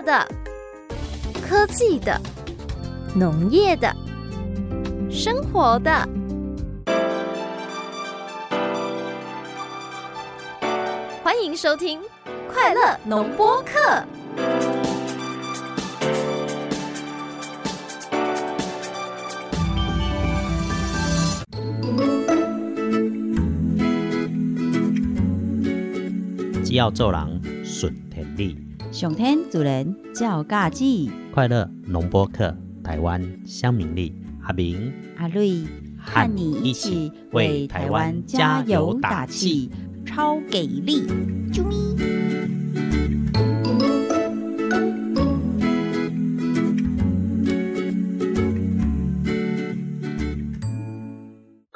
的、科技的、农业的、生活的。欢迎收听《快乐农播课》。只要做人顺天理，上天主人照家己，快乐农播客，台湾乡民力，阿明阿瑞和你一起为台湾加油打气，超给力！啾咪。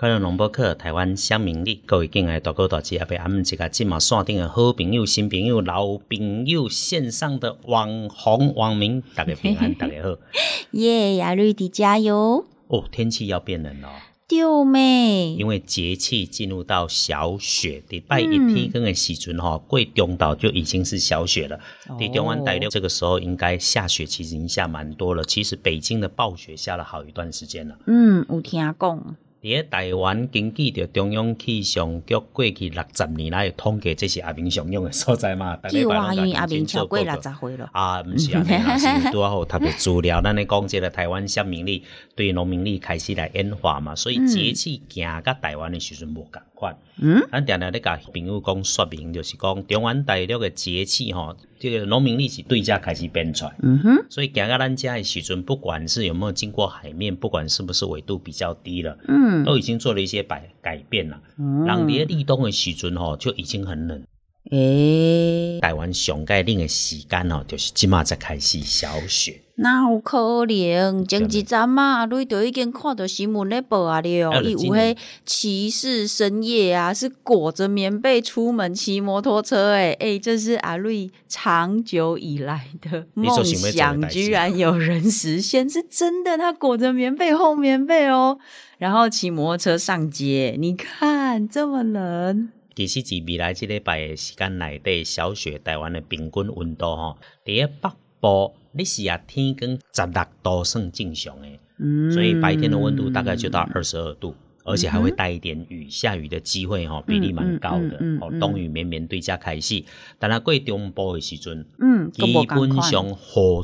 快乐农播课，台湾乡民力，各位敬爱大哥大姐阿伯，阿们这个今嘛线顶的好朋友、新朋友、老朋友，线上的网红网民，大家平安，大家好。耶，亚瑞迪加油！哦，天气要变冷了哦，丢妹，因为节气进入到小雪，礼拜一天跟的时阵哈，贵中岛就已经是小雪了。地中湾大六这个时候应该下雪，其实已经下蛮多了。其实北京的暴雪下了好一段时间了。嗯，有听讲，伫咧台湾根据着中央气象局过去六十年来的统计，这是阿明常用的所在嘛？大家就啊，摆拢因为阿明明超过六十十岁了，啊，毋是安尼啦，是拄好特别资料，咱咧讲这个台湾乡民历对农民历开始来演化嘛，所以节气行甲台湾的时阵无共款。嗯，咱定定咧甲朋友讲说明，就是讲中原大陆的节气吼，这个农民力是对价开始变出来。嗯哼，所以行到咱家的时阵，不管是有没有经过海面，不管是不是纬度比较低了，嗯，都已经做了一些改改变了。嗯人伫咧立冬的时阵吼，就已经很冷。诶，台湾上盖冷的时间哦，就是即马才开始小雪。哪有可能？前一阵嘛，阿瑞就已经看到新闻咧报啊了，伊有迄骑士深夜啊，是裹着棉被出门骑摩托车诶、诶、这是阿瑞长久以来的梦想居然有人实现，是真的。他裹着棉被厚棉被哦，然后骑摩托车上街，你看这么冷，其实伫未来即礼拜的时间内底，小雪台湾的平均温度吼，伫咧北部你是啊天光十六度算正常诶，嗯，所以白天的温度大概就到二十二度。而且还会带一点雨，下雨的机会哈、比例蛮高的。哦，嗯嗯嗯嗯冬雨绵绵对遮开始，但係过中部的时阵，嗯，基本上雨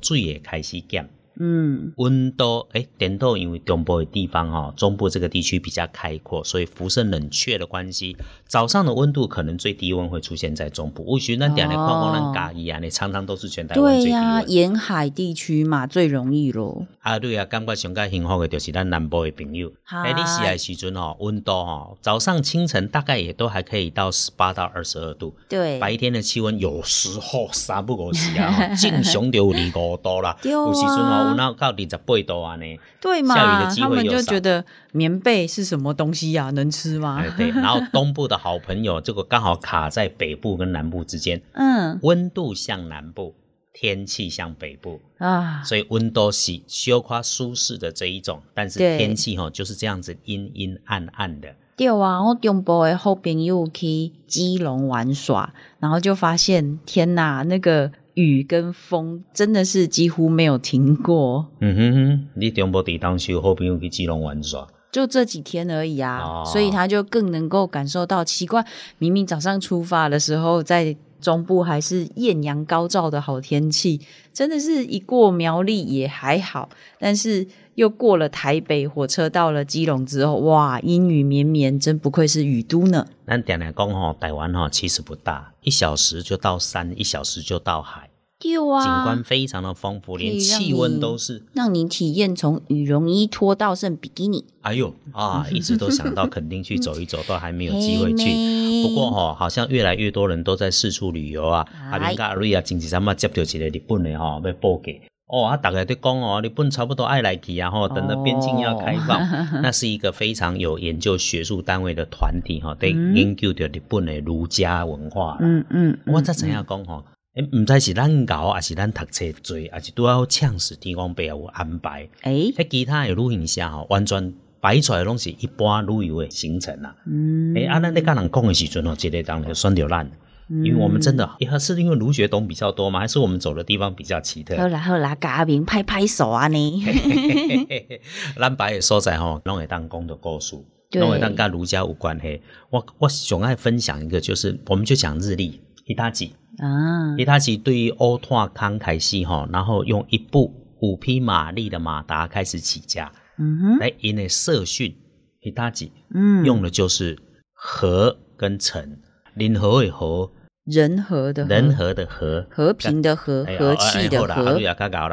水会开始减。嗯温度诶，点到因为中部的地方哈、中部这个地区比较开阔，所以辐射冷却的关系，早上的温度可能最低温会出现在中部。或许那点来看看咱嘉义啊，你常常都是全台湾最低对呀、温。沿海地区嘛最容易咯。啊，对啊，感觉上较幸福的就是咱南部的朋友。嗨诶，你时的时阵哦，温度哦，早上清晨大概也都还可以到十八到二十二度，对，白天的气温有时候三不五时啊，哦正常就有二五度啦，对啊有时阵哦，有那到二十八度啊呢。对下雨嘛，的机他们就觉得棉被是什么东西呀、能吃吗？哎，对，然后东部的好朋友，这个刚好卡在北部跟南部之间，嗯温度向南部，天气向北部，啊，所以温度是小夸舒适的这一种，但是天气哈、就是这样子阴阴暗暗的。对啊，我中部的好朋友去基隆玩耍，然后就发现天哪，那个雨跟风真的是几乎没有停过，嗯哼哼，你中部地当时有好朋友去基隆玩耍，就这几天而已啊，哦所以他就更能够感受到奇怪，明明早上出发的时候在。中部还是艳阳高照的好天气，真的是一过苗栗也还好，但是又过了台北，火车到了基隆之后，哇，阴雨绵绵，真不愧是雨都呢。咱点来讲吼，台湾哈其实不大，一小时就到山，一小时就到海，对景啊，观非常的丰富，连气温都是。让你体验从羽绒衣脱到剩比基尼，哎呦啊，一直都想到垦丁去走一走，都还没有机会去。不过哈、好像越来越多人都在四处旅游啊。哎阿明甲阿瑞啊，前几阵嘛接到一个日本的吼、要报价。哦，啊，大家都讲哦，日本差不多爱来去啊，吼，等到边境要开放，那是一个非常有研究学术单位的团体哈，对、研究着日本的儒家文化啦。嗯嗯，我才知影讲吼，诶，毋知是咱搞，还是咱读册多，还是拄好呛死天公伯有安排。欸，迄其他的旅行社吼，完全摆出来拢是一般旅游的行程啦。嗯，诶、啊，咱咧甲人讲的时阵吼，一个人就选着咱。因为我们真的，也是因为卢学东比较多吗？还是我们走的地方比较奇特？好啦好啦，给阿明拍拍手啊你！咱 白的所在吼，拢会当讲的故事，对。拢会当跟儒家有关系。我我总爱分享一个，就是我们就讲日历，伊塔吉，啊，伊塔吉对于欧拓康凯西哈，然后用一部五匹马力的马达开始起家，嗯哼，来引领社训，伊塔吉嗯，用的就是和跟诚，林和的和，人和的人和的和。和平的和，哎和气的和。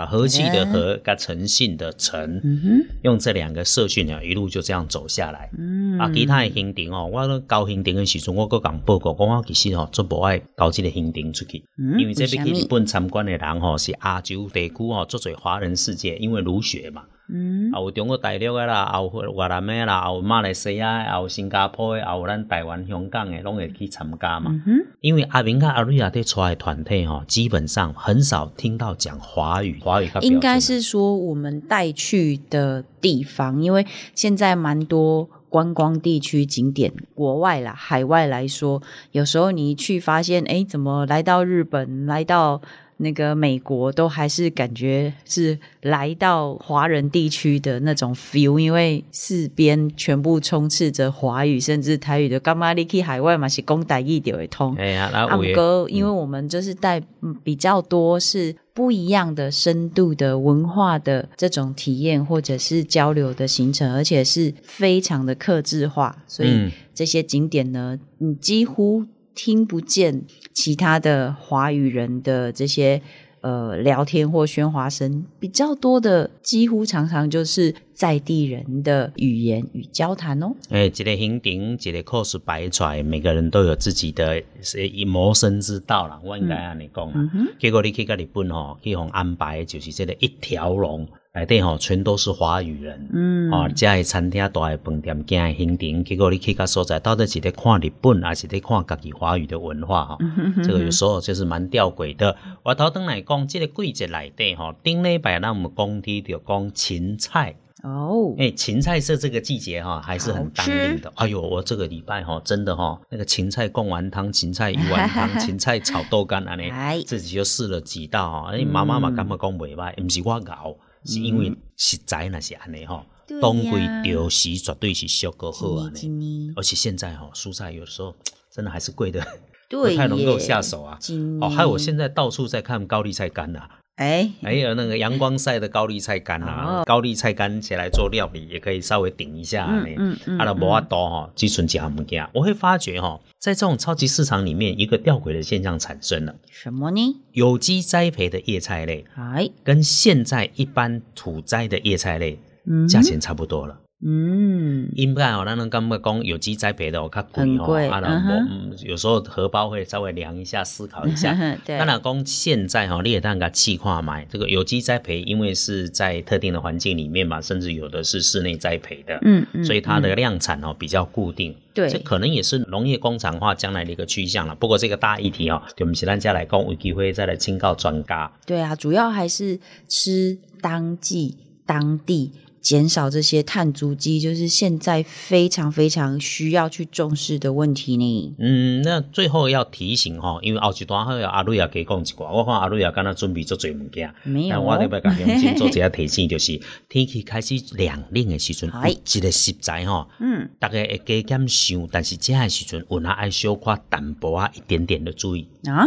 和气的和，跟诚信的诚，嗯，用这两个社训呢，一路就这样走下来。嗯。啊，其他的行程哦，我咧交行程的时阵，我搁讲报告，讲我其实吼，做无爱交这个行程出去，嗯因为这边去为什么？日本参观的人吼，是亚洲地区哦，做做华人世界，因为儒学嘛，嗯。啊有中国大陆的啦，啊有越南的啦，啊有马来西亚的，啊有新加坡的，啊有咱台湾、香港的，拢会去参加嘛。嗯哼，因为阿明跟阿瑞亚对出来的团体吼，基本上很少听到讲华语，华语应该是说我们带去的地方，因为现在蛮多观光地区景点，国外啦、海外来说，有时候你一去发现，哎，怎么来到日本，来到那个美国，都还是感觉是来到华人地区的那种 feel，因为四边全部充斥着华语，甚至台语的。干嘛你去海外嘛是讲台语就会通。哎呀，那阿有的哥，因为我们就是带嗯比较多是不一样的深度的文化的这种体验，或者是交流的行程，而且是非常的克制化，所以嗯这些景点呢，你几乎听不见其他的华语人的这些。呃，聊天或喧哗声比较多的，几乎常常就是在地人的语言与交谈哦。诶，一个行顶，一个 course 摆出来，每个人都有自己的是谋生之道啦。我应该安尼讲啦。嗯哼，结果你去到日本吼，去互安排就是这个一条龙内底吼，全都是华语人。嗯，哦，遮的餐厅、大的饭店、行的行程，结果你去到所在，到底是在看日本，还是在看家己华语的文化？哈、这个有时候就是蛮吊诡的。我头等来讲，这个季节内底吼，顶礼拜咱们讲起就讲芹菜。哦，哎、芹菜是这个季节哈，还是很当令的。哎呦，我这个礼拜哈，真的哈，那个芹菜贡丸汤、芹菜鱼丸汤、芹菜炒豆干啊呢哎，自己就试了几道哈。哎，妈妈嘛感觉讲袂歹，唔是我熬，是因为实在那是安尼哈对，呀。当归丢时绝对是效果好安尼。而且现在哈，蔬菜有时候真的还是贵的，不太能够下手啊。哦，还有我现在到处在看高丽菜干呐、哎，还有那个阳光晒的高丽菜干啊，哦高丽菜干起来做料理也可以稍微顶一下呢。嗯嗯阿拉无法多哈，只存几项物件。我会发觉哈，在这种超级市场里面，一个吊诡的现象产生了：什么呢？有机栽培的叶菜类哎，跟现在一般土栽的叶菜类嗯价钱差不多了。嗯，应该哦，咱能感觉讲有机栽培的哦，较贵哦，很贵啊，那嗯哼我嗯有时候荷包会稍微量一下，思考一下。对，当然，讲现在哈，你也当个气化买这个有机栽培，因为是在特定的环境里面嘛，甚至有的是室内栽培的，嗯嗯，所以它的量产哦比较固定。对这可能也是农业工厂化将来的一个趋向了。不过这个大议题哦，对我们其他家来讲，有机会再来请教专家。对啊，主要还是吃当季当地。减少这些碳足迹，就是现在非常非常需要去重视的问题呢。嗯，那最后要提醒哈，因为后一段还有阿瑞亚给讲一寡，我看阿瑞亚刚刚准备做做物件，没有但我得要甲乡亲做一下 提醒，就是天气开始凉冷的时阵，一个食材吼，嗯，大家会加减想，但是这的时阵，有那爱小夸淡薄啊一点点的注意。啊，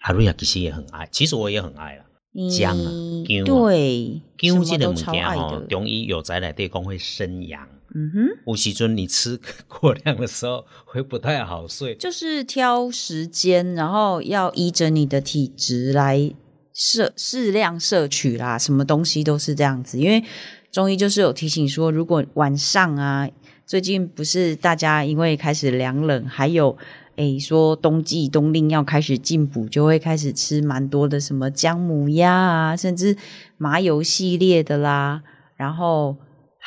阿瑞亚其实也很爱，其实我也很爱啦。姜啊对，姜这个物件吼中医有在来对讲会生阳，嗯哼，有时阵你吃过量的时候会不太好睡。就是挑时间，然后要依着你的体质来摄适量摄取啦，什么东西都是这样子。因为中医就是有提醒说，如果晚上啊，最近不是大家因为开始凉冷，还有诶说冬季冬令要开始进补，就会开始吃蛮多的什么姜母鸭啊，甚至麻油系列的啦，然后。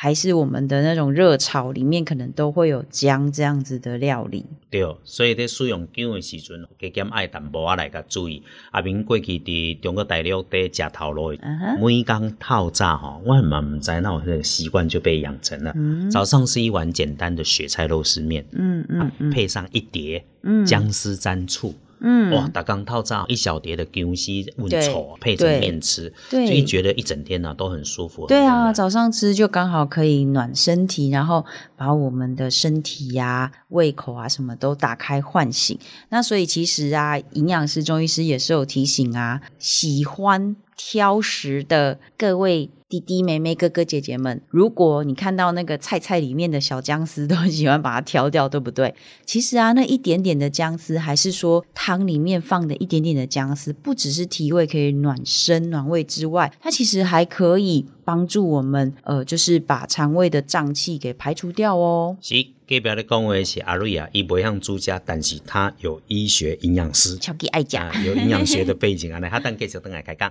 还是我们的那种热炒里面可能都会有姜这样子的料理，对，所以在使用姜的时阵，加减爱淡薄仔来甲注意。阿明过去伫中国大陆伫食头路每工透早吼，我嘛毋知那我这个习惯就被养成了。嗯早上是一碗简单的雪菜肉丝面，嗯嗯嗯配上一碟嗯姜丝蘸醋，嗯，哇，打刚套炸一小碟的姜丝温对炒配着对面吃，对所以觉得一整天呢、都很舒服。对啊，早上吃就刚好可以暖身体，然后把我们的身体呀、胃口啊什么都打开唤醒。那所以其实啊，营养师、中医师也是有提醒啊，喜欢挑食的各位弟弟妹妹、哥哥姐姐们，如果你看到那个菜菜里面的小姜丝，都很喜欢把它挑掉，对不对？其实啊，那一点点的姜丝，还是说汤里面放的一点点的姜丝，不只是提味可以暖身暖胃之外，它其实还可以帮助我们，呃，就是把肠胃的胀气给排除掉哦。是隔壁的讲话是阿瑞啊，伊不像朱家，但是他有医学营养师超级爱讲啊，，有营养学的背景啊，那他等继续等来开讲。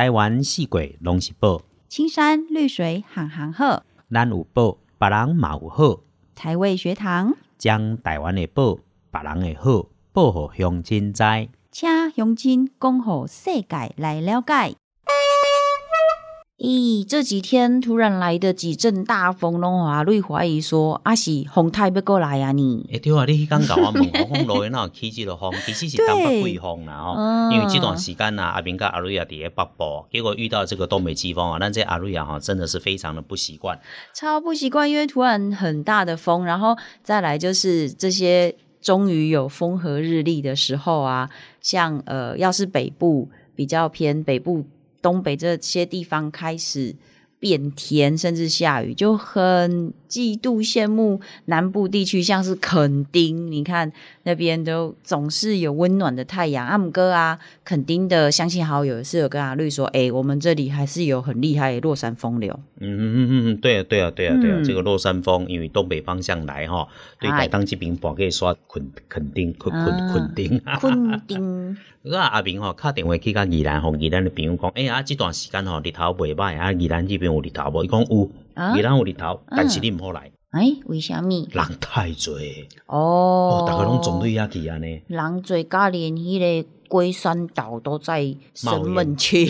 台湾四季拢是宝，青山绿水行行好，咱有宝，别人嘛有好，台味学堂，将台湾的宝，别人的好，报互乡亲知。请乡亲讲互世界来了解。咦，这几天突然来的几阵大风，拢华瑞怀疑说，啊是风太要过来啊你。诶、对啊，你迄刚甲我问，风路园哪有起即落风？其实是东北季风啦吼。嗯 因为这段时间呐、阿明跟阿瑞亚伫咧北部，结果遇到这个东北季风啊，咱这阿瑞亚哈真的是非常的不习惯。超不习惯，因为突然很大的风，然后再来就是这些终于有风和日丽的时候啊，像呃，要是北部比较偏北部、东北这些地方开始变天，甚至下雨，就很嫉妒羡慕南部地区，像是垦丁，你看那边都总是有温暖的太阳。阿姆哥啊，垦丁的相亲好友是有跟阿绿说，哎、我们这里还是有很厉害的落山风流。嗯嗯嗯嗯，对啊对啊对啊对啊，这个落山风因为东北方向来哈，对台东这边可以刷垦垦丁垦垦啊垦丁。昆丁。我阿明吼打电话去甲宜兰，互宜兰的朋友讲，哎、呀，这段时间吼日头袂歹啊，宜兰这边有日头无？伊讲有，啊？宜兰有日头，但是你毋好来，哎，为什么？人太多，哦。哦，，大家拢总对遐去安尼。人侪加连迄个龟山岛都在生闷气，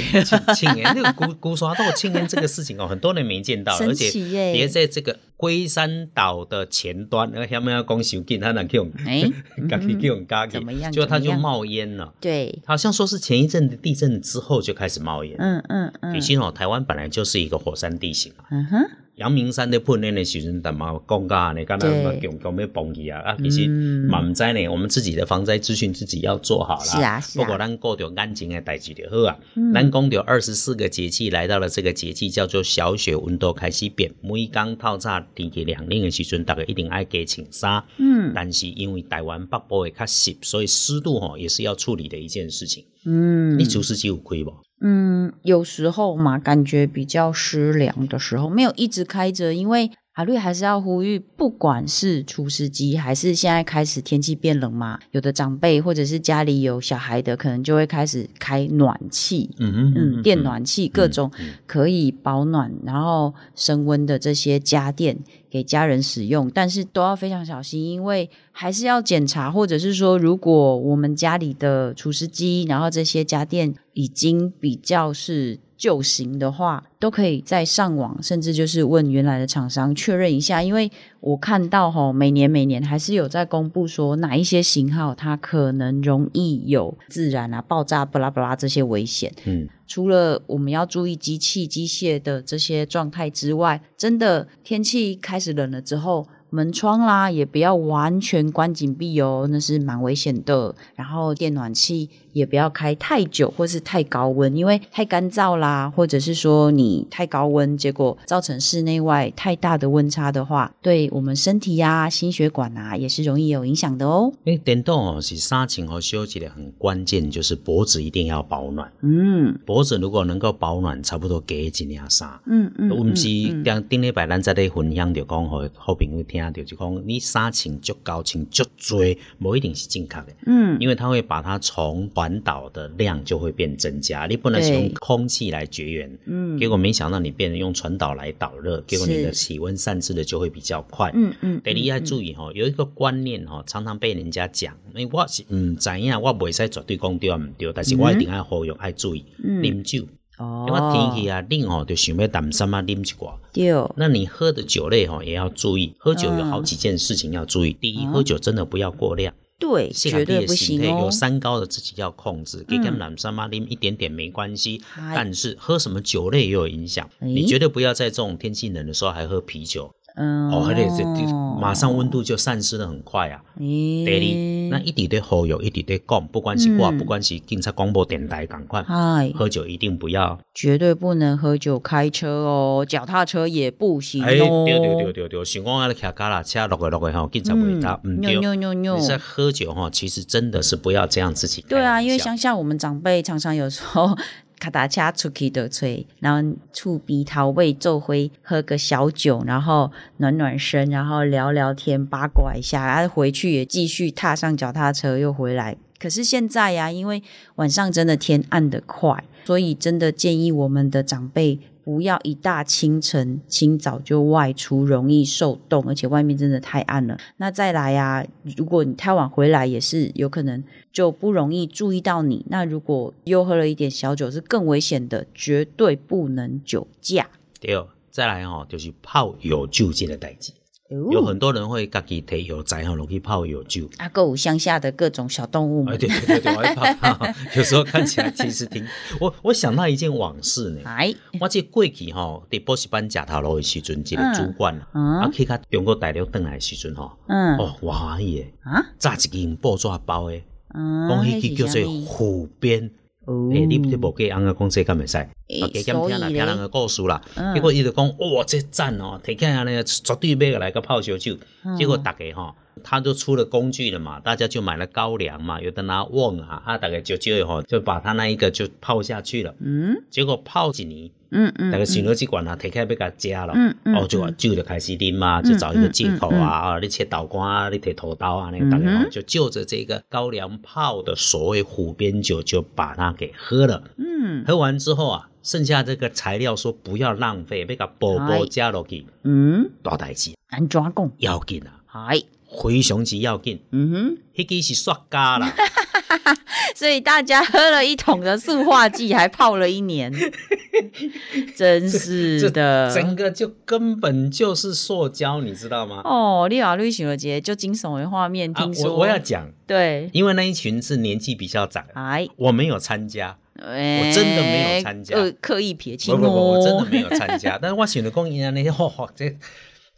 庆烟，那个孤孤刷豆庆烟这个事情哦，很多人没见到，神而且奇耶。也在这个龟山岛的前端，那下面要讲修近，他能去用，哎家己去用家己怎么样，就它就冒烟了。对，好像说是前一阵的地震之后就开始冒烟。嗯嗯嗯。其，实哦，台湾本来就是一个火山地形啊。嗯哼，阳明山的喷烟的时阵，但嘛讲甲呢，敢若对嘛强强要崩去啊！啊，其实嗯嘛毋知呢，我们自己的防灾资讯自己要做好啦。是啊是啊不过咱顾着安静的代志就好啊。嗯咱讲着二十四个节气，来到了这个节气叫做小雪，温度开始变。每天透早天气凉冷的时阵，大家一定爱加穿衫。嗯但是因为台湾北部会较湿，所以湿度吼也是要处理的一件事情。嗯你除湿机有开无？嗯，有时候嘛，感觉比较湿凉的时候，没有一直开着，因为阿绿还是要呼吁，不管是除湿机，还是现在开始天气变冷嘛，有的长辈或者是家里有小孩的，可能就会开始开暖气，嗯哼嗯，电暖气各种嗯。可以保暖然后升温的这些家电给家人使用，但是都要非常小心，因为还是要检查，或者是说，如果我们家里的除湿机，然后这些家电已经比较是旧型的话，都可以在上网，甚至就是问原来的厂商确认一下，因为我看到哈，每年每年还是有在公布说哪一些型号它可能容易有自燃啊、爆炸、巴拉巴拉这些危险。嗯，除了我们要注意机器、机械的这些状态之外，真的天气开始冷了之后，门窗啦也不要完全关紧闭哦，那是蛮危险的。然后电暖气也不要开太久或是太高温，因为太干燥啦，或者是说你太高温，结果造成室内外太大的温差的话，对我们身体呀、心血管啊也是容易有影响的哦。因为电动哦是衫穿和休息的很关键，就是脖子一定要保暖。嗯脖子如果能够保暖，差不多加一领衫。嗯嗯，我们是嗯顶顶礼拜咱在咧分享着讲，互好朋友听听到，就讲你衫穿足高穿足多，不一定是正确的。嗯，因为它会把它从传导的量就会变增加，你不能是用空气来绝缘，嗯。结果没想到你变成用传导来导热，结果你的体温散失的就会比较快。嗯嗯，得你要注意哈，有一个观念哈，常常被人家讲，哎，我是唔知影，我袂使绝对讲对啊唔对，但是我一定爱呼吁爱注意，嗯。啉酒，哦，因为天气啊冷吼，就想要淡心啊啉一寡。对，那你喝的酒类吼也要注意，喝酒有好几件事情要注意。第一，哦喝酒真的不要过量。对，血绝对不行哦有。三高的自己要控制，给点蓝山妈啉一点点没关系，但是喝什么酒类也有影响。你绝对不要在这种天气冷的时候还喝啤酒，嗯，哦，而且这这马上温度就散失的很快啊。咦，第二，那一直在呼吁，一直在讲，不管是我，嗯不管是警察广播电台，赶快，喝酒一定不要。绝对不能喝酒开车哦，脚踏车也不行哎，哦。对对对对对，想讲啊，你骑脚踏车落个落个吼，警察会打，嗯唔对。扭扭扭你在喝酒哈，其实真的是不要这样自己对啊，因为乡下我们长辈常常有时候卡达恰出去的吹，然后触鼻头味做灰，喝个小酒，然后暖暖身，然后聊聊天，八卦一下，然后回去也继续踏上脚踏车又回来。可是现在呀、因为晚上真的天暗得快，所以真的建议我们的长辈不要一大清晨清早就外出，容易受冻，而且外面真的太暗了。那再来呀、如果你太晚回来，也是有可能就不容易注意到你。那如果又喝了一点小酒，是更危险的，绝对不能酒驾。第二，再来哦，就是泡有酒这个代志。有很多人会家己摕药材吼落去泡药酒。啊够有乡下的各种小动物哎，对对对对，我会 泡。有时候看起来其实挺……我我想到一件往事呢。哎，我这过去吼，伫补习班食头路的时阵，一个主管啊，嗯啊去甲中国大陆转来的时阵吼，嗯哦，我欢喜的，啊，炸一支用报纸包的，嗯，讲迄那是支叫做虎鞭。哦诶，你你无记安个讲这敢袂使？诶啊，加减听啦，所以咧听人个故事啦。嗯结果伊就讲，哇，这赞哦，摕起来呢，绝对买来个泡烧酒。嗯结果大家哈，他就出了工具了嘛，大家就买了高粱嘛，有的拿瓮啊，啊，大概就就哈，就把他那一个就泡下去了。嗯结果泡几年，嗯嗯，大概想到这罐啊，摕起来要甲加了，嗯嗯哦，就把酒就开始啉嘛，就找一个借口啊，啊，你切豆干啊，你摕土刀啊，那个大概嗯哦就就着这个高粱泡的所谓虎鞭酒，就把它给喝了。嗯喝完之后啊，剩下这个材料说不要浪费，要甲宝宝加落去，嗯，大代志安怎讲？要紧啊，嗨，非常之要紧。嗯哼。迄个是塑胶啦，所以大家喝了一桶的塑化剂，还泡了一年，真是的。整个就根本就是塑胶，你知道吗？哦，利瓦绿醒了节就惊悚的画面，啊听，说、我我要讲，对，因为那一群是年纪比较长的，哎，我没有参加。我真的没有参加刻刻意撇清哦，不不不，我真的没有参加。但是我想着讲伊安尼，吼吼，这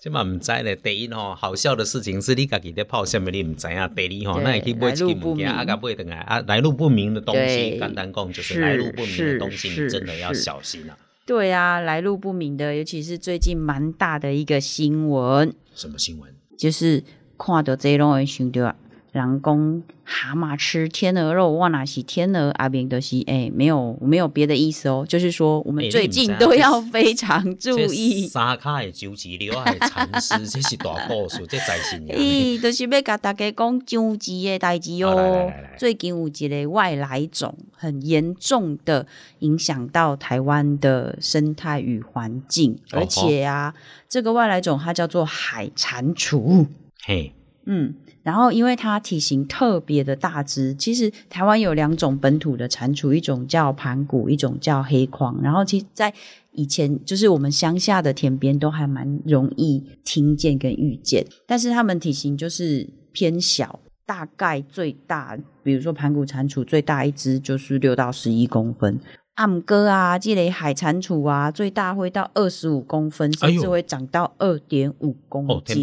这嘛唔知咧。第一吼，好笑的事情是你家己在泡什么，你唔知啊。第二吼，那也可以买一个来路不明物件，啊，甲买等来啊，来路不明的东西，对简单讲就是是来路不明的东西，你真的要小心啊。对啊，来路不明的，尤其是最近蛮大的一个新闻，什么新闻？就是看到这种会想到，人讲蛤蟆吃天鹅肉，哇哪是天鹅阿明的是哎，没有没有别的意思哦，就是说我们哎最近都要 非常注这意。三卡的九级刘海蚕丝，这是大故事，这才是呢。咦，就是要甲大家讲上级的代志哟来来哦来来。最近有一个外来种，很严重的影响到台湾的生态与环境，而且啊，这个外来种它叫做海蟾蜍。嘿，嗯，然后因为它体型特别的大只，其实台湾有两种本土的蟾蜍，一种叫盘古，一种叫黑框。然后其实，在以前就是我们乡下的田边都还蛮容易听见跟遇见，但是它们体型就是偏小，大概最大，比如说盘古蟾蜍最大一只就是六到十一公分。暗哥啊，这类海蟾蜍啊，最大会到二十五公分，甚至会长到二点五公哦，斤？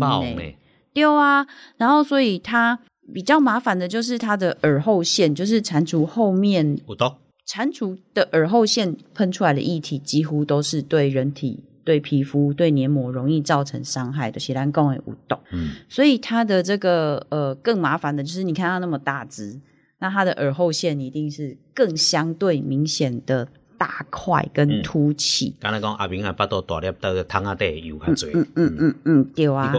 对啊，然后所以它比较麻烦的就是它的耳后线，就是蟾蜍后面？蟾蜍的耳后线喷出来的液体几乎都是对人体、对皮肤、对黏膜容易造成伤害的，血蓝共也无毒。嗯，所以它的这个呃更麻烦的就是，你看它那么大只，那它的耳后线一定是更相对明显的大块跟凸起。刚才讲阿明啊，巴肚大粒，到个汤啊底油较多。嗯嗯嗯嗯，对啊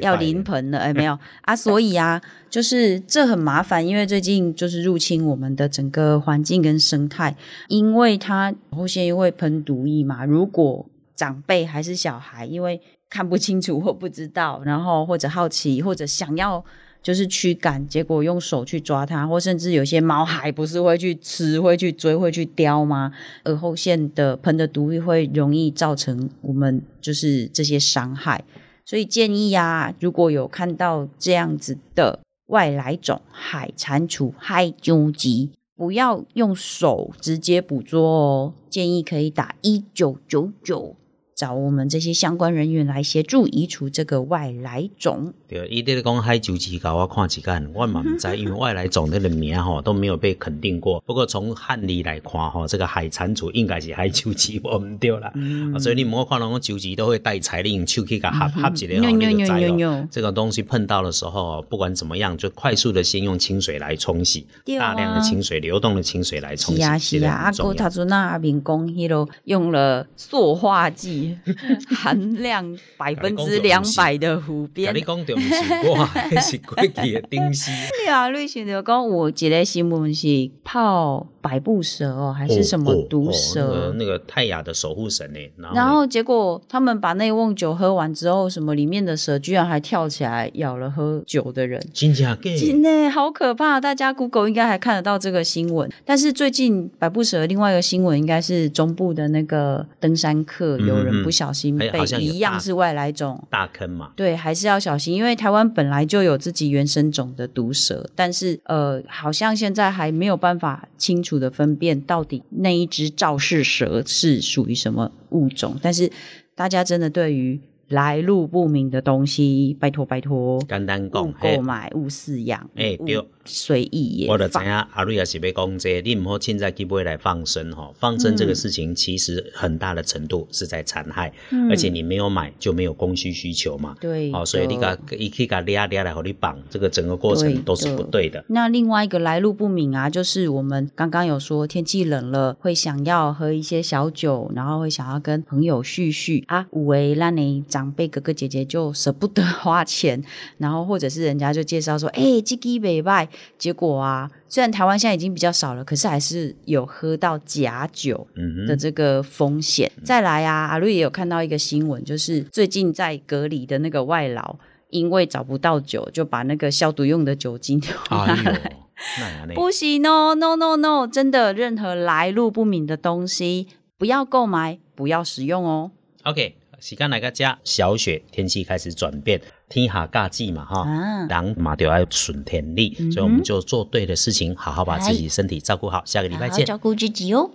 要临盆了，哎，没有啊，所以啊，就是这很麻烦，因为最近就是入侵我们的整个环境跟生态，因为它后线又会喷毒液嘛，如果长辈还是小孩，因为看不清楚或不知道，然后或者好奇或者想要。就是驱赶，结果用手去抓它，或甚至有些猫还不是会去吃、会去追、会去叼吗？耳后线的喷的毒液会容易造成我们就是这些伤害。所以建议啊，如果有看到这样子的外来种海蟾蜍、海鸠吉，不要用手直接捕捉哦，建议可以打一九九九，找我们这些相关人员来协助移除这个外来种。对，伊伫咧讲海球机甲我看一眼，我嘛毋知，因为外来种那个名吼都没有被肯定过。不过从汉历来看吼，这个海蟾蜍应该是海球机，我毋对啦。啊所以你莫看人讲球机都会带彩你用手去甲合合一个吼，扭扭你就知咯。这个东西碰到的时候，不管怎么样，就快速的先用清水来冲洗，大量的清水、流动的清水来冲洗，是啊是啊，这个很阿哥他说那阿明讲迄落用了塑化剂，含量百分之两百的湖甲边毋是我，是过去的东西。对啊，你想就讲有一个新闻是泡百步蛇哦，还是什么哦毒哦蛇？那个那个泰雅的守护神呢？然后然后结果他们把那瓮酒喝完之后，什么里面的蛇居然还跳起来咬了喝酒的人。真假给真的好可怕！大家 Google 应该还看得到这个新闻。但是最近百步蛇另外一个新闻，应该是中部的那个登山客嗯有人不小心被一样是外来种。大坑嘛，对，还是要小心，因为台湾本来就有自己原生种的毒蛇，但是呃，好像现在还没有办法清楚的分辨到底那一只肇事蛇是属于什么物种。但是大家真的对于来路不明的东西，拜托拜托，简单勿购买，勿饲养，勿哎对随意也放我就知影阿瑞也是要讲这个，你唔好现在去买来放生哈，放生这个事情其实很大的程度是在残害，嗯而且你没有买就没有供需需求嘛，对哦、所以你个一去个抓抓来和你绑，这个整个过程都是不对的。那另外一个来路不明啊，就是我们刚刚有说天气冷了，会想要喝一些小酒，然后会想要跟朋友叙叙啊。五维让你长辈哥哥姐姐就舍不得花钱，然后或者是人家就介绍说，哎、这支北拜，结果啊，虽然台湾现在已经比较少了，可是还是有喝到假酒。的这个风险。再来啊，阿瑞也有看到一个新闻，就是最近在隔离的那个外劳，因为找不到酒，就把那个消毒用的酒精 拿来。？不行哦，no no no，真的，任何来路不明的东西不要购买，不要使用哦。OK，时间来个家，小雪，天气开始转变，天下大季嘛哈，啊人嘛就要顺天力，嗯所以我们就做对的事情，好好把自己身体照顾好。下个礼拜见。照顾自己哦。